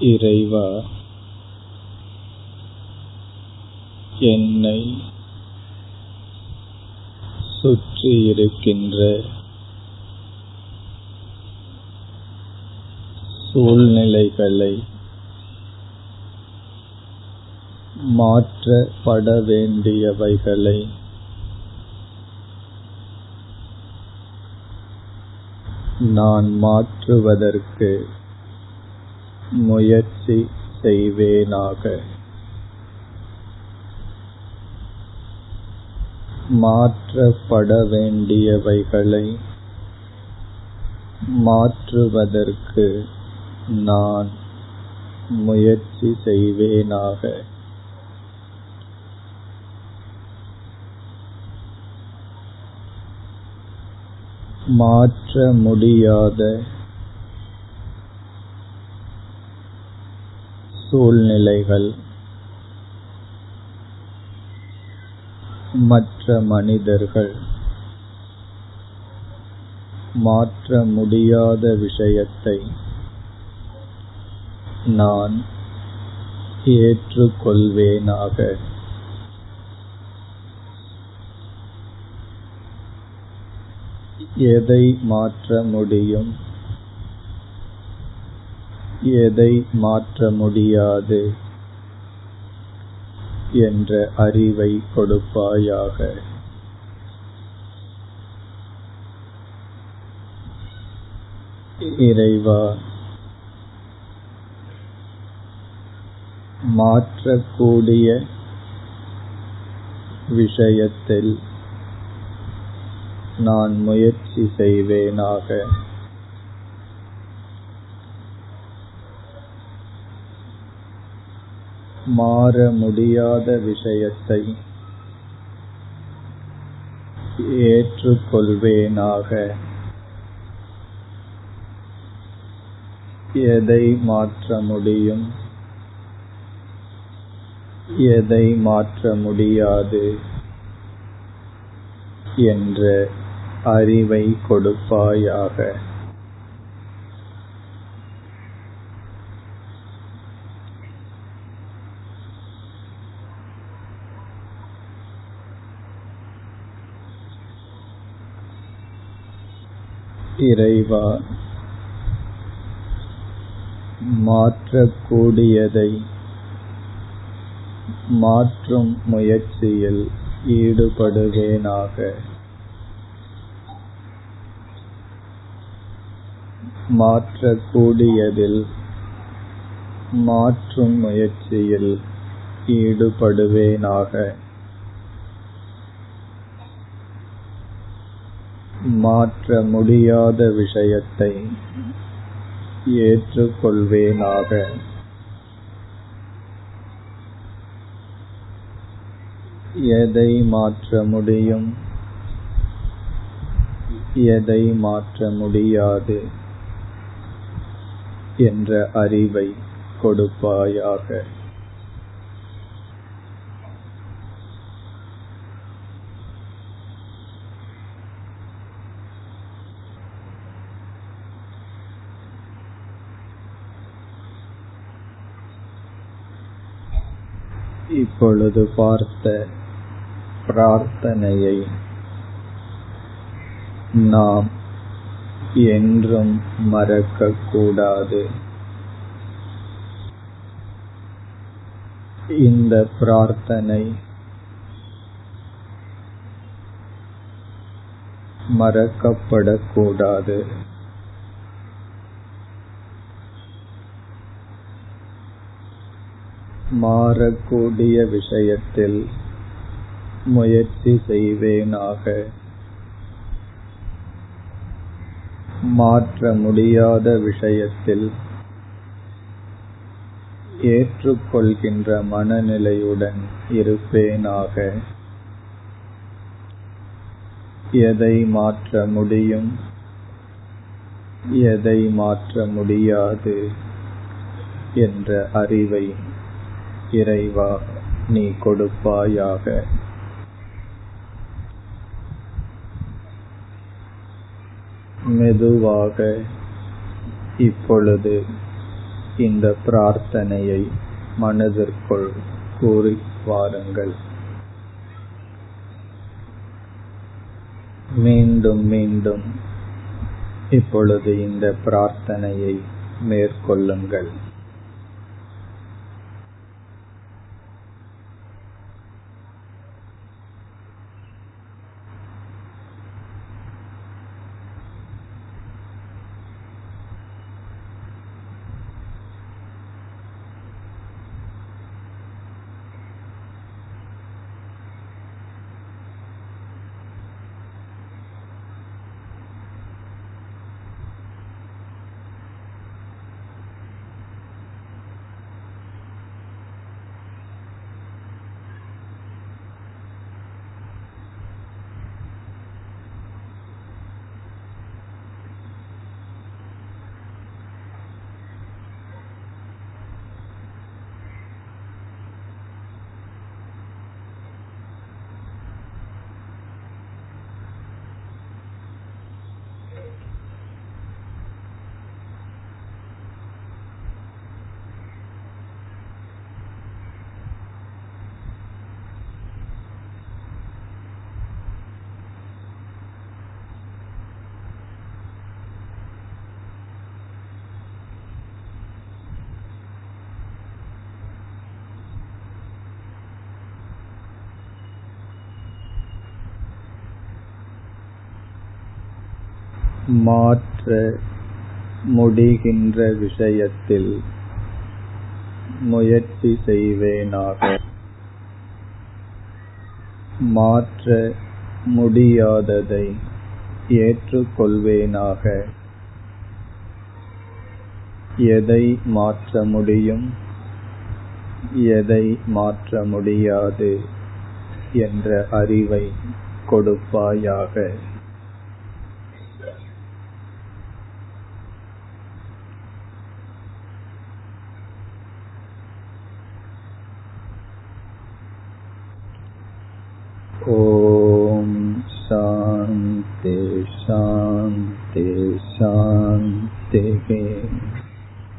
இறைவா என்னை சுற்றி இருக்கின்ற சூழ்நிலைகளை மாற்றப்பட வேண்டியவைகளை நான் மாற்றுவதற்கு முயற்சி செய்வேனாக. மாற்றப்பட வேண்டியவைகளை மாற்றுவதற்கு நான் முயற்சி செய்வேனாக. மாற்ற முடியாத சூழ்நிலைகள். மற்ற மனிதர்கள். மாற்ற முடியாத விஷயத்தை நான் ஏற்றுக்கொள்வேனாக. எதை மாற்ற முடியும்? எதை மாற்ற முடியாது என்ற அறிவை கொடுப்பாயாக. இறைவா மாற்றக்கூடிய விஷயத்தில் நான் முயற்சி செய்வேனாக. மாற முடியாத விஷயத்தை ஏற்றுக்கொள்வேனாக. எதை மாற்ற முடியும்? எதை மாற்ற முடியாது? என்ற அறிவை கொடுப்பாயாக. இறைவா மாற்றக்கூடியதை மாற்றும் முயற்சியில் ஈடுபடுவேனாக. மாற்றக்கூடியதில் மாற்றும் முயற்சியில் ஈடுபடுவேனாக. மாற்ற முடியாத விஷயத்தை ஏற்றுக்கொள்வேனாக. எதை மாற்ற முடியும்? எதை மாற்ற முடியாது? என்ற அறிவை கொடுப்பாயாக. இப்பொழுது பார்த்த பிரார்த்தனையை நாம் என்றும் மறக்கக்கூடாது. இந்த பிரார்த்தனை மறக்கப்படக்கூடாது. மாறக்கூடிய விஷயத்தில் முயற்சி செய்வேனாக. மாற்ற முடியாத விஷயத்தில் ஏற்றுக்கொள்கின்ற மனநிலையுடன் இருப்பேனாக. எதை மாற்ற முடியும்? எதை மாற்ற முடியாது? என்ற அறிவை இறைவா நீ கொடுப்பாயாக. மெதுவாக இப்பொழுது இந்த பிரார்த்தனையை மனதிற்குள் கூறி வாருங்கள் மீண்டும் மீண்டும் இப்பொழுது இந்த பிரார்த்தனையை மேற்கொள்ளுங்கள். மாற்ற முடிகின்ற விஷயத்தில் முயற்சி செய்வேனாக. மாற்ற முடியாததை ஏற்றுக்கொள்வேனாக. எதை மாற்ற முடியும்? எதை மாற்ற முடியாது? என்ற அறிவை கொடுப்பாயாக.